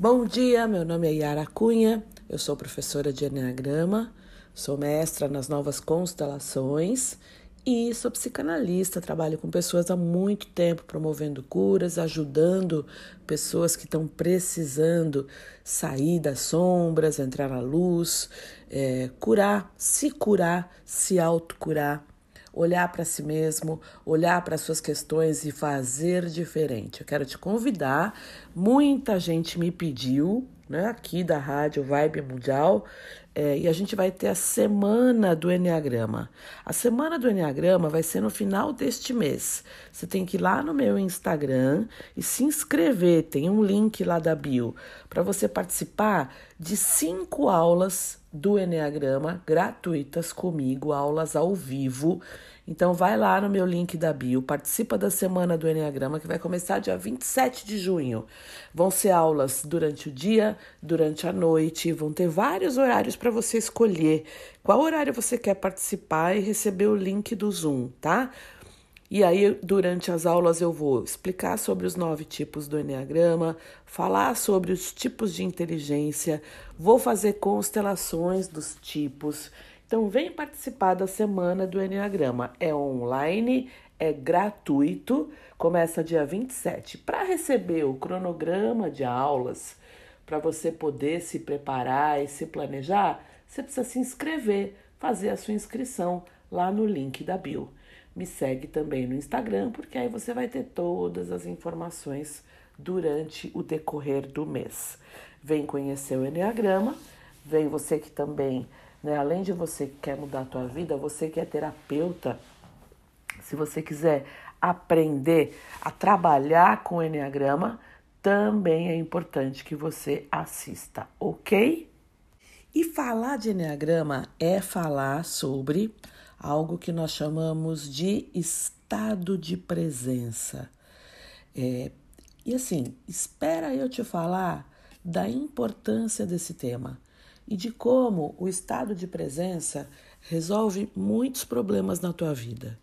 Bom dia, meu nome é Yara Cunha, eu sou professora de Enneagrama, sou mestra nas novas constelações e sou psicanalista. Trabalho com pessoas há muito tempo, promovendo curas, ajudando pessoas que estão precisando sair das sombras, entrar na luz, é, curar, se curar, se autocurar olhar para si mesmo, olhar para suas questões e fazer diferente. Eu quero te convidar. Muita gente me pediu, né, aqui da Rádio Vibe Mundial, é, e a gente vai ter a semana do Enneagrama. A semana do Enneagrama vai ser no final deste mês. Você tem que ir lá no meu Instagram e se inscrever. Tem um link lá da bio para você participar de cinco aulas do Enneagrama gratuitas comigo, aulas ao vivo. Então vai lá no meu link da bio, participa da semana do Enneagrama que vai começar dia 27 de junho. Vão ser aulas durante o dia, durante a noite, vão ter vários horários para você escolher qual horário você quer participar e receber o link do Zoom, tá? E aí, durante as aulas, eu vou explicar sobre os nove tipos do Enneagrama, falar sobre os tipos de inteligência, vou fazer constelações dos tipos. Então, vem participar da semana do Enneagrama. É online, é gratuito, começa dia 27. Para receber o cronograma de aulas, para você poder se preparar e se planejar, você precisa se inscrever, fazer a sua inscrição lá no link da bio. Me segue também no Instagram, porque aí você vai ter todas as informações durante o decorrer do mês. Vem conhecer o Enneagrama, vem você que também, né, além de você que quer mudar a tua vida, você que é terapeuta, se você quiser aprender a trabalhar com o Enneagrama, também é importante que você assista, ok? E falar de Enneagrama é falar sobre algo que nós chamamos de estado de presença. É, e assim, espera eu te falar da importância desse tema e de como o estado de presença resolve muitos problemas na tua vida.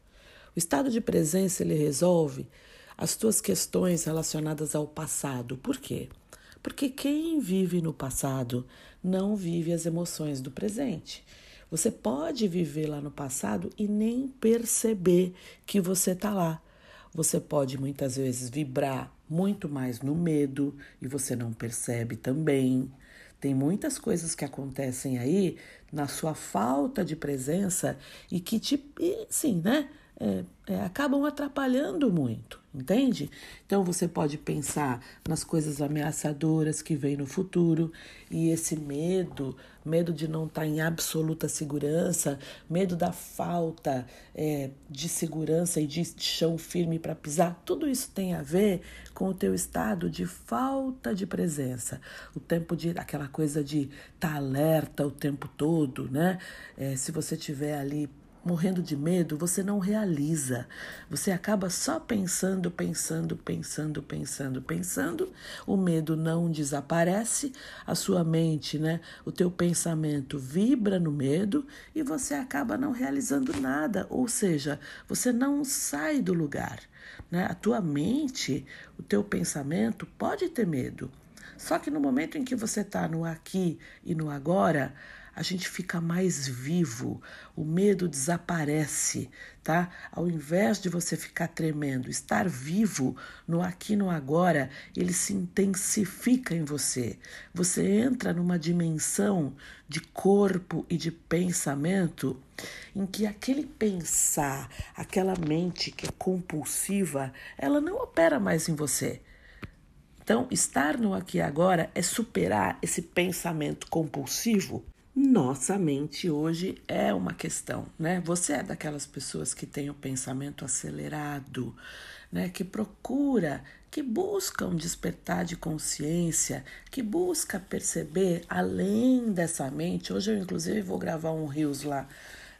O estado de presença ele resolve as tuas questões relacionadas ao passado. Por quê? Porque quem vive no passado não vive as emoções do presente. Você pode viver lá no passado e nem perceber que você está lá. Você pode muitas vezes vibrar muito mais no medo e você não percebe também. Tem muitas coisas que acontecem aí na sua falta de presença e que te, sim, né? É, é, acabam atrapalhando muito, entende? Então você pode pensar nas coisas ameaçadoras que vêm no futuro e esse medo, medo de não estar em absoluta segurança, medo da falta é, de segurança e de chão firme para pisar, tudo isso tem a ver com o teu estado de falta de presença, o tempo de aquela coisa de estar tá alerta o tempo todo, né? É, se você tiver ali morrendo de medo, você não realiza. Você acaba só pensando, pensando, pensando, pensando, pensando. O medo não desaparece, a sua mente, né, o teu pensamento vibra no medo e você acaba não realizando nada, ou seja, você não sai do lugar, né? A tua mente, o teu pensamento pode ter medo. Só que no momento em que você está no aqui e no agora, a gente fica mais vivo, o medo desaparece, tá? Ao invés de você ficar tremendo, estar vivo no aqui no agora, ele se intensifica em você. Você entra numa dimensão de corpo e de pensamento em que aquele pensar, aquela mente que é compulsiva, ela não opera mais em você. Então, estar no aqui e agora é superar esse pensamento compulsivo nossa mente hoje é uma questão, né? Você é daquelas pessoas que tem o pensamento acelerado, né? Que procura, que busca um despertar de consciência, que busca perceber além dessa mente. Hoje eu inclusive vou gravar um rios lá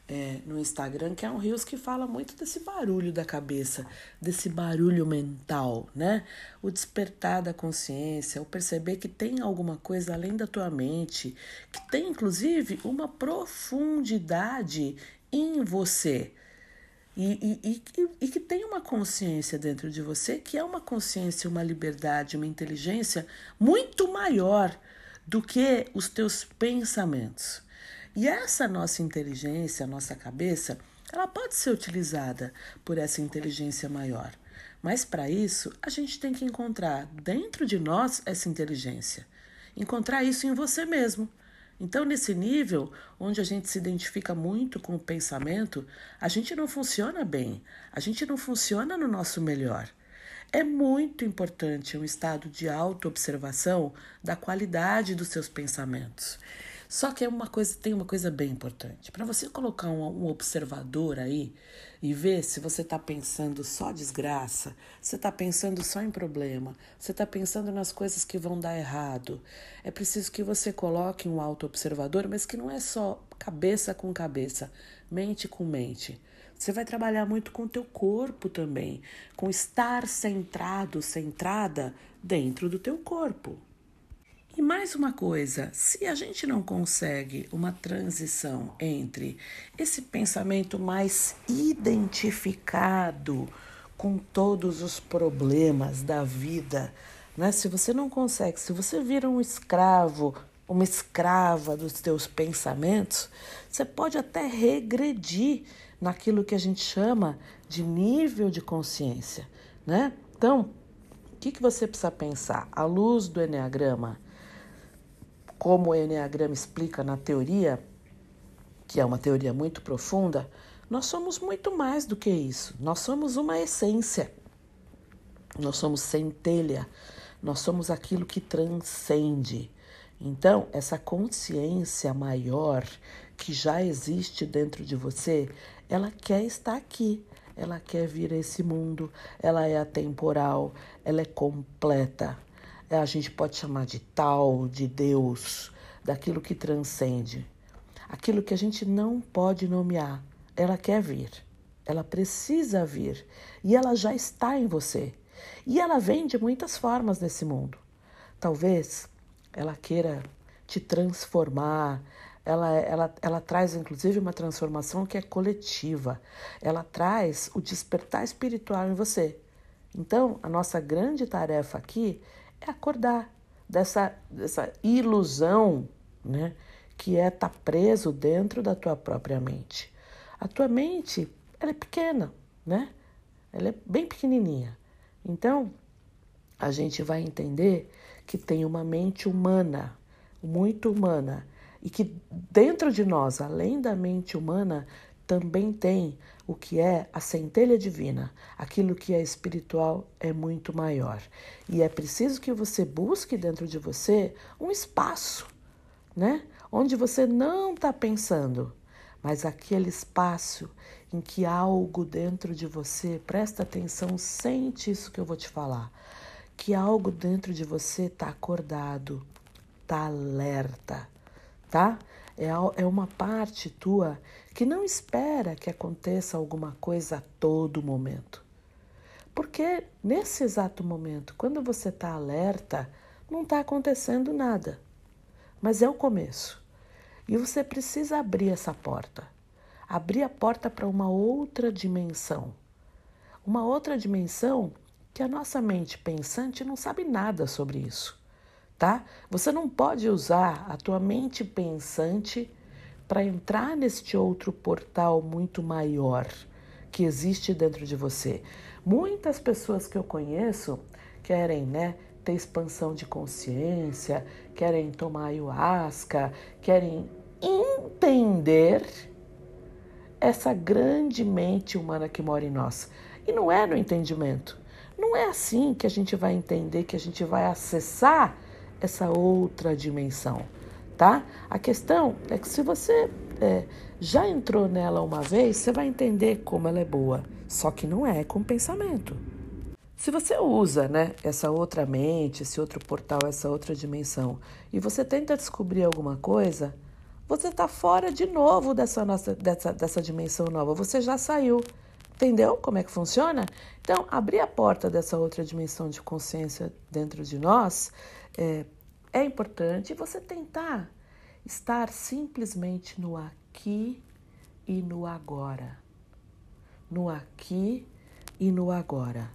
é, no Instagram, que é um Rios que fala muito desse barulho da cabeça, desse barulho mental, né? O despertar da consciência, o perceber que tem alguma coisa além da tua mente, que tem inclusive uma profundidade em você. e, e, e, e que tem uma consciência dentro de você que é uma consciência, uma liberdade, uma inteligência muito maior do que os teus pensamentos. E essa nossa inteligência, nossa cabeça, ela pode ser utilizada por essa inteligência maior. Mas para isso, a gente tem que encontrar dentro de nós essa inteligência. Encontrar isso em você mesmo. Então, nesse nível, onde a gente se identifica muito com o pensamento, a gente não funciona bem, a gente não funciona no nosso melhor. É muito importante um estado de autoobservação da qualidade dos seus pensamentos. Só que é uma coisa, tem uma coisa bem importante. Para você colocar um, um, observador aí e ver se você está pensando só desgraça, você está pensando só em problema, você está pensando nas coisas que vão dar errado, é preciso que você coloque um auto-observador, mas que não é só cabeça com cabeça, mente com mente. Você vai trabalhar muito com o teu corpo também, com estar centrado, centrada dentro do teu corpo. E mais uma coisa, se a gente não consegue uma transição entre esse pensamento mais identificado com todos os problemas da vida, né? Se você não consegue, se você vira um escravo, uma escrava dos teus pensamentos, você pode até regredir naquilo que a gente chama de nível de consciência, né? Então, o que, que você precisa pensar? À luz do Enneagrama, como o Enneagrama explica na teoria, que é uma teoria muito profunda, nós somos muito mais do que isso. Nós somos uma essência. Nós somos centelha. Nós somos aquilo que transcende. Então, essa consciência maior que já existe dentro de você, ela quer estar aqui. Ela quer vir a esse mundo, ela é atemporal, ela é completa. É, a gente pode chamar de tal, de Deus, daquilo que transcende. Aquilo que a gente não pode nomear. Ela quer vir, ela precisa vir e ela já está em você. E ela vem de muitas formas nesse mundo. Talvez ela queira te transformar, ela, ela, ela traz inclusive uma transformação que é coletiva. Ela traz o despertar espiritual em você. Então, a nossa grande tarefa aqui é acordar dessa, dessa ilusão né, que é estar tá preso dentro da tua própria mente. A tua mente ela é pequena, né? Ela é bem pequenininha. Então, a gente vai entender que tem uma mente humana, muito humana, e que dentro de nós, além da mente humana, também tem o que é a centelha divina, aquilo que é espiritual é muito maior. E é preciso que você busque dentro de você um espaço, né? Onde você não está pensando, mas aquele espaço em que algo dentro de você, presta atenção, sente isso que eu vou te falar, que algo dentro de você está acordado, está alerta, tá? É, é uma parte tua que não espera que aconteça alguma coisa a todo momento. Porque nesse exato momento, quando você está alerta, não está acontecendo nada. Mas é o começo. E você precisa abrir essa porta. Abrir a porta para uma outra dimensão. Uma outra dimensão que a nossa mente pensante não sabe nada sobre isso tá? Você não pode usar a tua mente pensante para entrar neste outro portal muito maior que existe dentro de você. Muitas pessoas que eu conheço querem, né, ter expansão de consciência, querem tomar ayahuasca, querem entender essa grande mente humana que mora em nós. E não é no entendimento. Não é assim que a gente vai entender, que a gente vai acessar essa outra dimensão, tá? A questão é que se você é, já entrou nela uma vez, você vai entender como ela é boa, só que não é com pensamento. Se você usa né, essa outra mente, esse outro portal, essa outra dimensão, e você tenta descobrir alguma coisa, você está fora de novo dessa, nossa, dessa, dessa dimensão nova. Você já saiu. Entendeu como é que funciona? Então, abrir a porta dessa outra dimensão de consciência dentro de nós é, é importante você tentar estar simplesmente no aqui e no agora. no aqui e no agora.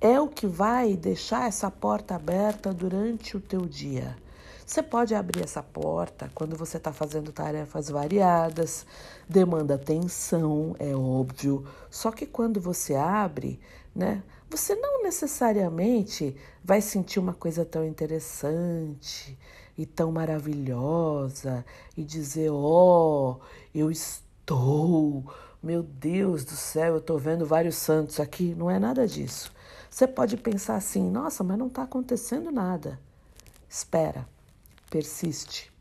É o que vai deixar essa porta aberta durante o teu dia. Você pode abrir essa porta quando você está fazendo tarefas variadas, demanda atenção, é óbvio. Só que quando você abre, né, você não necessariamente vai sentir uma coisa tão interessante e tão maravilhosa e dizer: Ó, oh, eu estou, meu Deus do céu, eu estou vendo vários santos aqui. Não é nada disso. Você pode pensar assim: nossa, mas não está acontecendo nada. Espera persiste.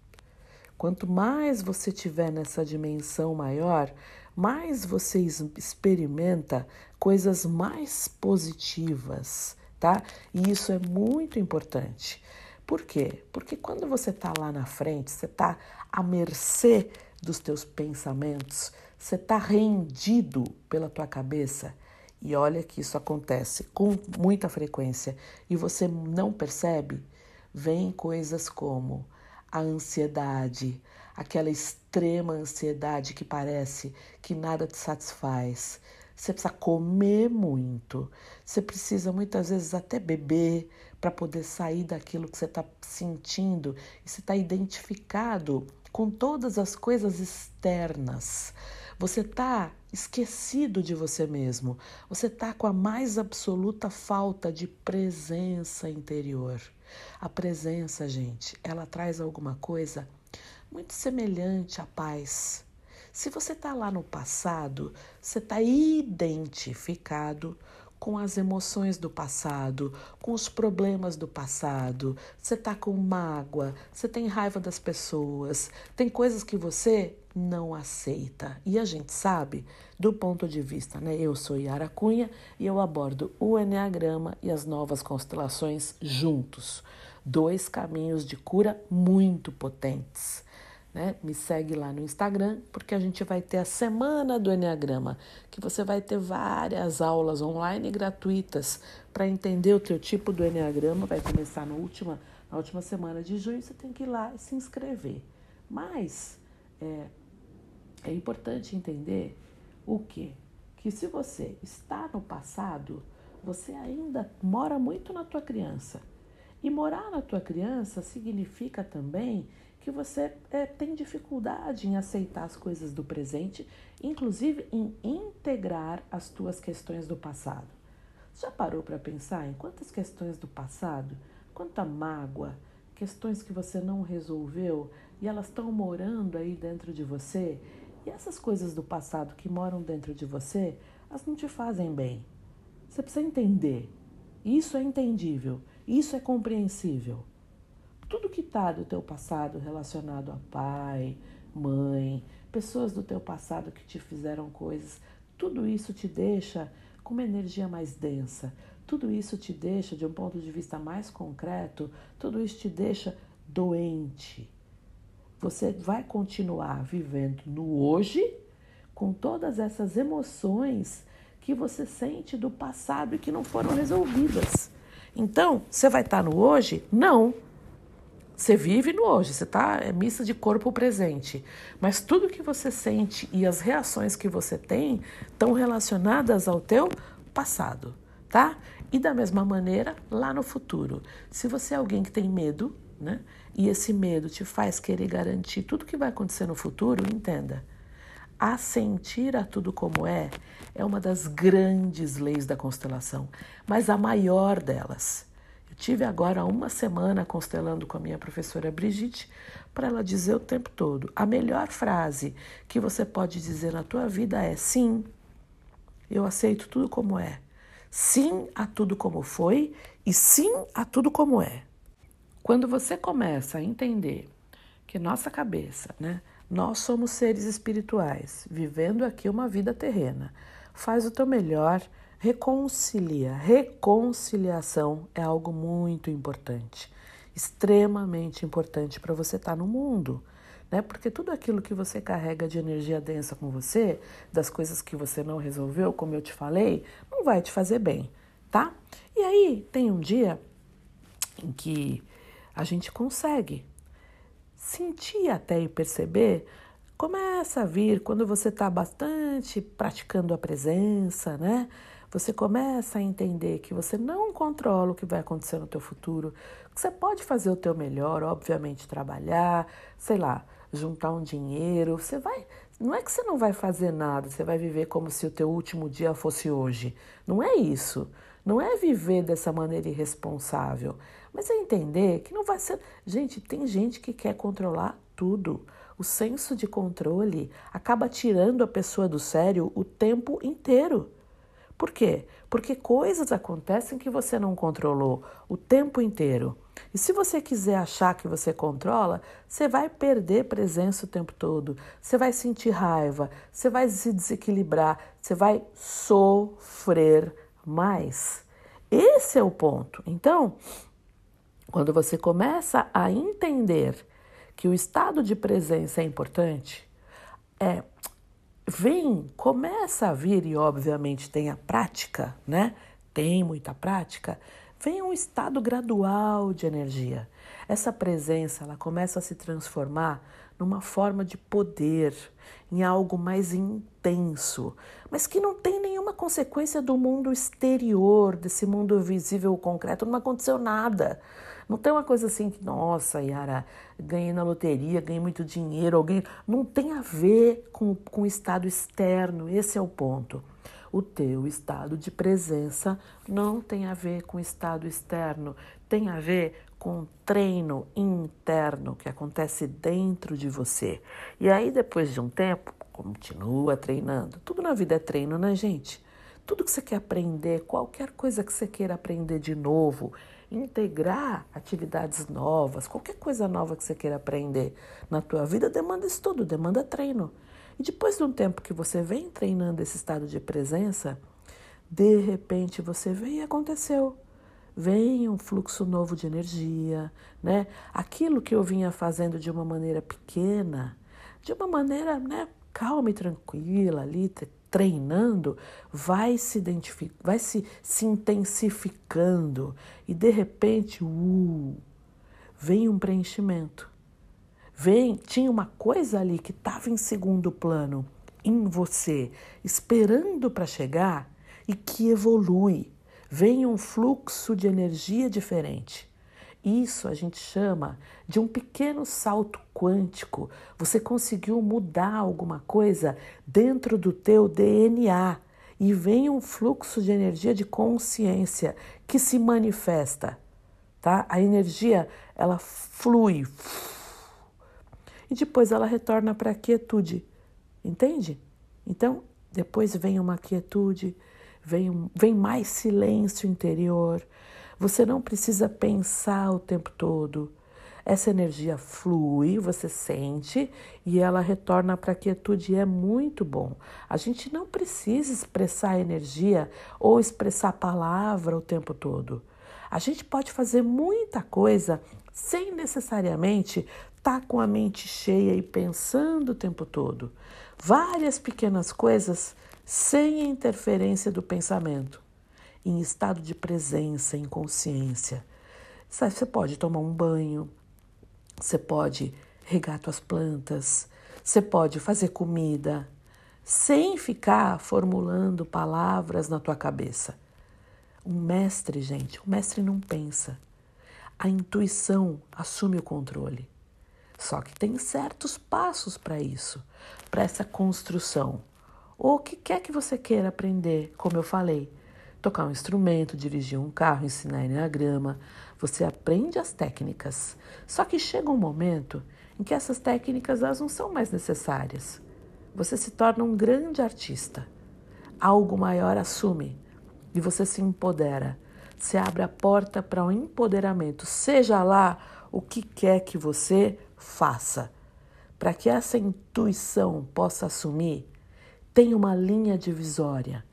Quanto mais você tiver nessa dimensão maior, mais você experimenta coisas mais positivas, tá? E isso é muito importante. Por quê? Porque quando você está lá na frente, você está à mercê dos teus pensamentos, você está rendido pela tua cabeça. E olha que isso acontece com muita frequência e você não percebe vem coisas como a ansiedade, aquela extrema ansiedade que parece que nada te satisfaz. Você precisa comer muito, você precisa muitas vezes até beber para poder sair daquilo que você está sentindo e você está identificado com todas as coisas externas. Você está esquecido de você mesmo. Você está com a mais absoluta falta de presença interior. A presença, gente, ela traz alguma coisa muito semelhante à paz. Se você está lá no passado, você está identificado com as emoções do passado, com os problemas do passado. Você está com mágoa, você tem raiva das pessoas, tem coisas que você não aceita. E a gente sabe, do ponto de vista, né? Eu sou Yara Cunha e eu abordo o Enneagrama e as novas constelações juntos. Dois caminhos de cura muito potentes. Né? Me segue lá no Instagram, porque a gente vai ter a semana do Enneagrama, que você vai ter várias aulas online gratuitas para entender o teu tipo do Enneagrama. Vai começar na última, na última semana de junho, você tem que ir lá e se inscrever. Mas é, é importante entender o quê? Que se você está no passado, você ainda mora muito na tua criança. E morar na tua criança significa também que você é, tem dificuldade em aceitar as coisas do presente, inclusive em integrar as tuas questões do passado. Já parou para pensar em quantas questões do passado, quanta mágoa, questões que você não resolveu e elas estão morando aí dentro de você? E essas coisas do passado que moram dentro de você, elas não te fazem bem. Você precisa entender. Isso é entendível, isso é compreensível tudo que está do teu passado relacionado a pai, mãe, pessoas do teu passado que te fizeram coisas, tudo isso te deixa com uma energia mais densa. Tudo isso te deixa, de um ponto de vista mais concreto, tudo isso te deixa doente. Você vai continuar vivendo no hoje com todas essas emoções que você sente do passado e que não foram resolvidas. Então, você vai estar no hoje? Não. Você vive no hoje, você está é missa de corpo presente, mas tudo que você sente e as reações que você tem estão relacionadas ao teu passado, tá? E da mesma maneira, lá no futuro. Se você é alguém que tem medo, né? E esse medo te faz querer garantir tudo que vai acontecer no futuro, entenda. Assentir a tudo como é é uma das grandes leis da constelação, mas a maior delas. Tive agora uma semana constelando com a minha professora Brigitte para ela dizer o tempo todo: a melhor frase que você pode dizer na tua vida é sim, eu aceito tudo como é. Sim a tudo como foi e sim a tudo como é. Quando você começa a entender que nossa cabeça, né, nós somos seres espirituais, vivendo aqui uma vida terrena, faz o teu melhor Reconcilia. Reconciliação é algo muito importante, extremamente importante para você estar tá no mundo. Né? Porque tudo aquilo que você carrega de energia densa com você, das coisas que você não resolveu, como eu te falei, não vai te fazer bem, tá? E aí tem um dia em que a gente consegue sentir até e perceber começa a vir quando você está bastante praticando a presença, né? Você começa a entender que você não controla o que vai acontecer no teu futuro, que você pode fazer o teu melhor, obviamente trabalhar, sei lá, juntar um dinheiro, você vai, não é que você não vai fazer nada, você vai viver como se o teu último dia fosse hoje. Não é isso. Não é viver dessa maneira irresponsável, mas é entender que não vai ser. Gente, tem gente que quer controlar tudo. O senso de controle acaba tirando a pessoa do sério o tempo inteiro. Por quê? Porque coisas acontecem que você não controlou o tempo inteiro. E se você quiser achar que você controla, você vai perder presença o tempo todo. Você vai sentir raiva, você vai se desequilibrar, você vai sofrer mais. Esse é o ponto. Então, quando você começa a entender que o estado de presença é importante, é vem, começa a vir e obviamente tem a prática, né? Tem muita prática, vem um estado gradual de energia. Essa presença, ela começa a se transformar numa forma de poder, em algo mais intenso, mas que não tem nenhuma consequência do mundo exterior, desse mundo visível concreto, não aconteceu nada. Não tem uma coisa assim que, nossa, Yara, ganhei na loteria, ganhei muito dinheiro, alguém. Não tem a ver com, com o estado externo, esse é o ponto. O teu estado de presença não tem a ver com o estado externo, tem a ver com treino interno que acontece dentro de você. E aí, depois de um tempo, continua treinando. Tudo na vida é treino, né, gente? Tudo que você quer aprender, qualquer coisa que você queira aprender de novo, integrar atividades novas, qualquer coisa nova que você queira aprender na tua vida demanda estudo, demanda treino. E depois de um tempo que você vem treinando esse estado de presença, de repente você vê e aconteceu. Vem um fluxo novo de energia, né? Aquilo que eu vinha fazendo de uma maneira pequena, de uma maneira, né, calma e tranquila ali, treinando, vai se identificando, vai se, se intensificando e de repente, uh, vem um preenchimento. Vem, tinha uma coisa ali que estava em segundo plano em você, esperando para chegar e que evolui. Vem um fluxo de energia diferente. Isso a gente chama de um pequeno salto quântico. Você conseguiu mudar alguma coisa dentro do teu DNA e vem um fluxo de energia de consciência que se manifesta, tá? A energia, ela flui e depois ela retorna para a quietude. Entende? Então, depois vem uma quietude, vem, vem mais silêncio interior, você não precisa pensar o tempo todo. Essa energia flui, você sente e ela retorna para a quietude. E é muito bom. A gente não precisa expressar energia ou expressar palavra o tempo todo. A gente pode fazer muita coisa sem necessariamente estar tá com a mente cheia e pensando o tempo todo. Várias pequenas coisas sem interferência do pensamento em estado de presença, em consciência. Você pode tomar um banho, você pode regar suas plantas, você pode fazer comida, sem ficar formulando palavras na tua cabeça. Um mestre, gente, o mestre não pensa. A intuição assume o controle. Só que tem certos passos para isso, para essa construção. O que quer que você queira aprender, como eu falei, tocar um instrumento, dirigir um carro, ensinar enneagrama. Você aprende as técnicas. Só que chega um momento em que essas técnicas elas não são mais necessárias. Você se torna um grande artista. Algo maior assume e você se empodera. Você abre a porta para o um empoderamento, seja lá o que quer que você faça. Para que essa intuição possa assumir, tem uma linha divisória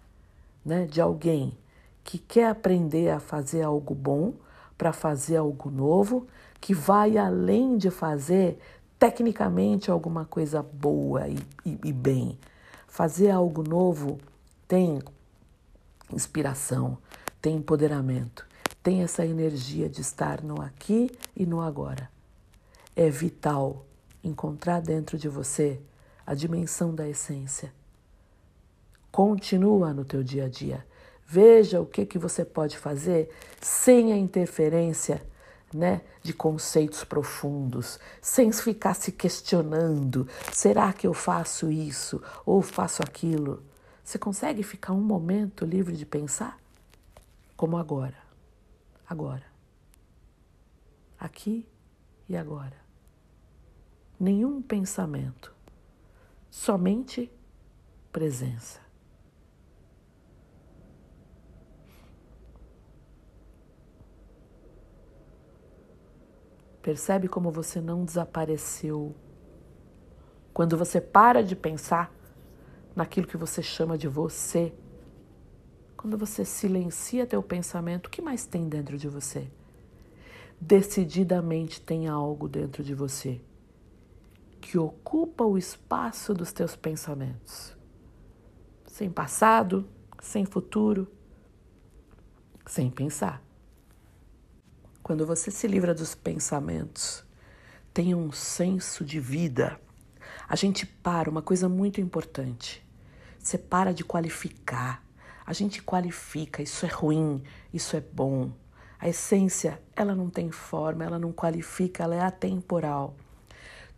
né, de alguém que quer aprender a fazer algo bom, para fazer algo novo, que vai além de fazer tecnicamente alguma coisa boa e, e, e bem. Fazer algo novo tem inspiração, tem empoderamento, tem essa energia de estar no aqui e no agora. É vital encontrar dentro de você a dimensão da essência. Continua no teu dia a dia. Veja o que, que você pode fazer sem a interferência né, de conceitos profundos, sem ficar se questionando: será que eu faço isso ou faço aquilo? Você consegue ficar um momento livre de pensar? Como agora. Agora. Aqui e agora. Nenhum pensamento, somente presença. Percebe como você não desapareceu. Quando você para de pensar naquilo que você chama de você, quando você silencia teu pensamento, o que mais tem dentro de você? Decididamente tem algo dentro de você que ocupa o espaço dos teus pensamentos. Sem passado, sem futuro, sem pensar. Quando você se livra dos pensamentos, tem um senso de vida. A gente para, uma coisa muito importante. Você para de qualificar. A gente qualifica, isso é ruim, isso é bom. A essência, ela não tem forma, ela não qualifica, ela é atemporal.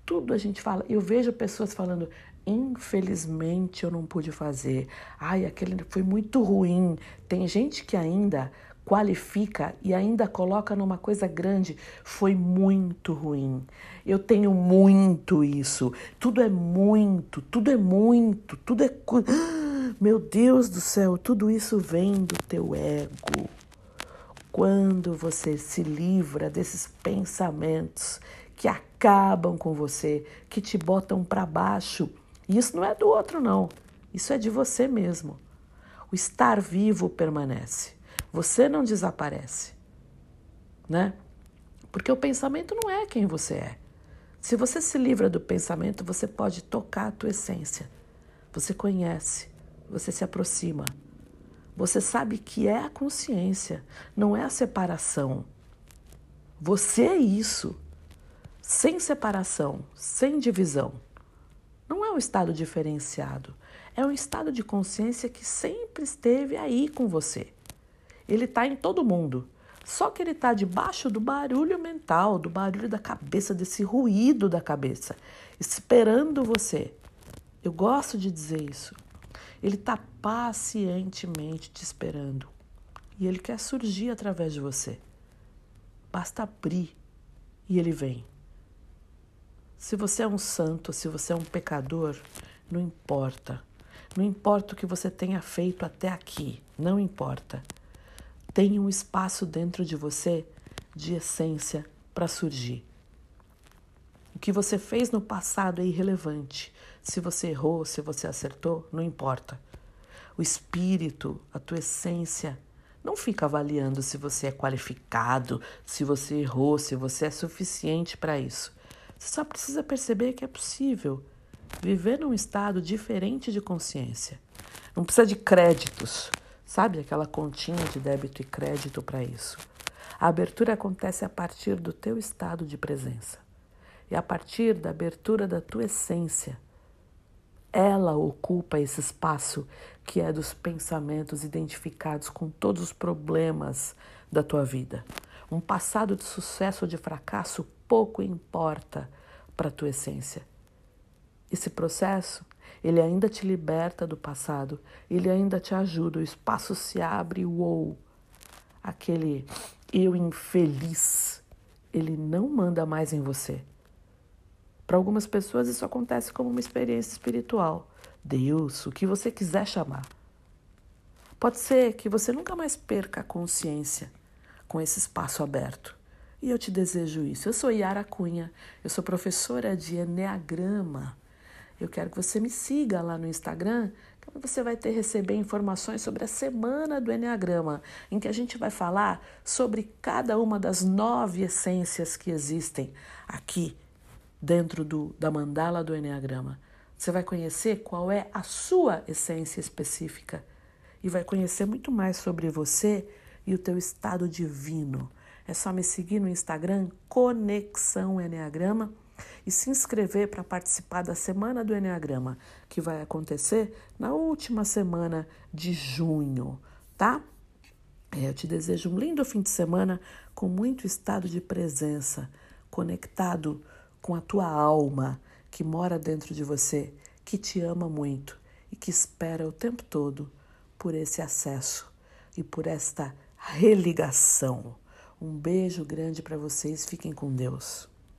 Tudo a gente fala. Eu vejo pessoas falando, infelizmente eu não pude fazer. Ai, aquele foi muito ruim. Tem gente que ainda qualifica e ainda coloca numa coisa grande, foi muito ruim. Eu tenho muito isso. Tudo é muito, tudo é muito, tudo é. Meu Deus do céu, tudo isso vem do teu ego. Quando você se livra desses pensamentos que acabam com você, que te botam para baixo, isso não é do outro, não. Isso é de você mesmo. O estar vivo permanece. Você não desaparece, né? Porque o pensamento não é quem você é. Se você se livra do pensamento, você pode tocar a tua essência. Você conhece, você se aproxima. Você sabe que é a consciência, não é a separação. Você é isso, sem separação, sem divisão. Não é um estado diferenciado, é um estado de consciência que sempre esteve aí com você. Ele está em todo mundo. Só que ele está debaixo do barulho mental, do barulho da cabeça, desse ruído da cabeça, esperando você. Eu gosto de dizer isso. Ele está pacientemente te esperando. E ele quer surgir através de você. Basta abrir e ele vem. Se você é um santo, se você é um pecador, não importa. Não importa o que você tenha feito até aqui, não importa tem um espaço dentro de você de essência para surgir. O que você fez no passado é irrelevante. Se você errou, se você acertou, não importa. O espírito, a tua essência, não fica avaliando se você é qualificado, se você errou, se você é suficiente para isso. Você só precisa perceber que é possível viver num estado diferente de consciência. Não precisa de créditos. Sabe aquela continha de débito e crédito para isso? A abertura acontece a partir do teu estado de presença e a partir da abertura da tua essência. Ela ocupa esse espaço que é dos pensamentos identificados com todos os problemas da tua vida. Um passado de sucesso ou de fracasso pouco importa para a tua essência. Esse processo ele ainda te liberta do passado, ele ainda te ajuda, o espaço se abre, uou. Aquele eu infeliz, ele não manda mais em você. Para algumas pessoas isso acontece como uma experiência espiritual. Deus, o que você quiser chamar. Pode ser que você nunca mais perca a consciência com esse espaço aberto. E eu te desejo isso. Eu sou Yara Cunha, eu sou professora de Enneagrama eu quero que você me siga lá no Instagram, que você vai ter receber informações sobre a semana do Enneagrama, em que a gente vai falar sobre cada uma das nove essências que existem aqui dentro do, da mandala do Enneagrama. Você vai conhecer qual é a sua essência específica e vai conhecer muito mais sobre você e o teu estado divino. É só me seguir no Instagram Conexão Enneagrama e se inscrever para participar da Semana do Enneagrama, que vai acontecer na última semana de junho, tá? É, eu te desejo um lindo fim de semana com muito estado de presença, conectado com a tua alma que mora dentro de você, que te ama muito e que espera o tempo todo por esse acesso e por esta religação. Um beijo grande para vocês, fiquem com Deus.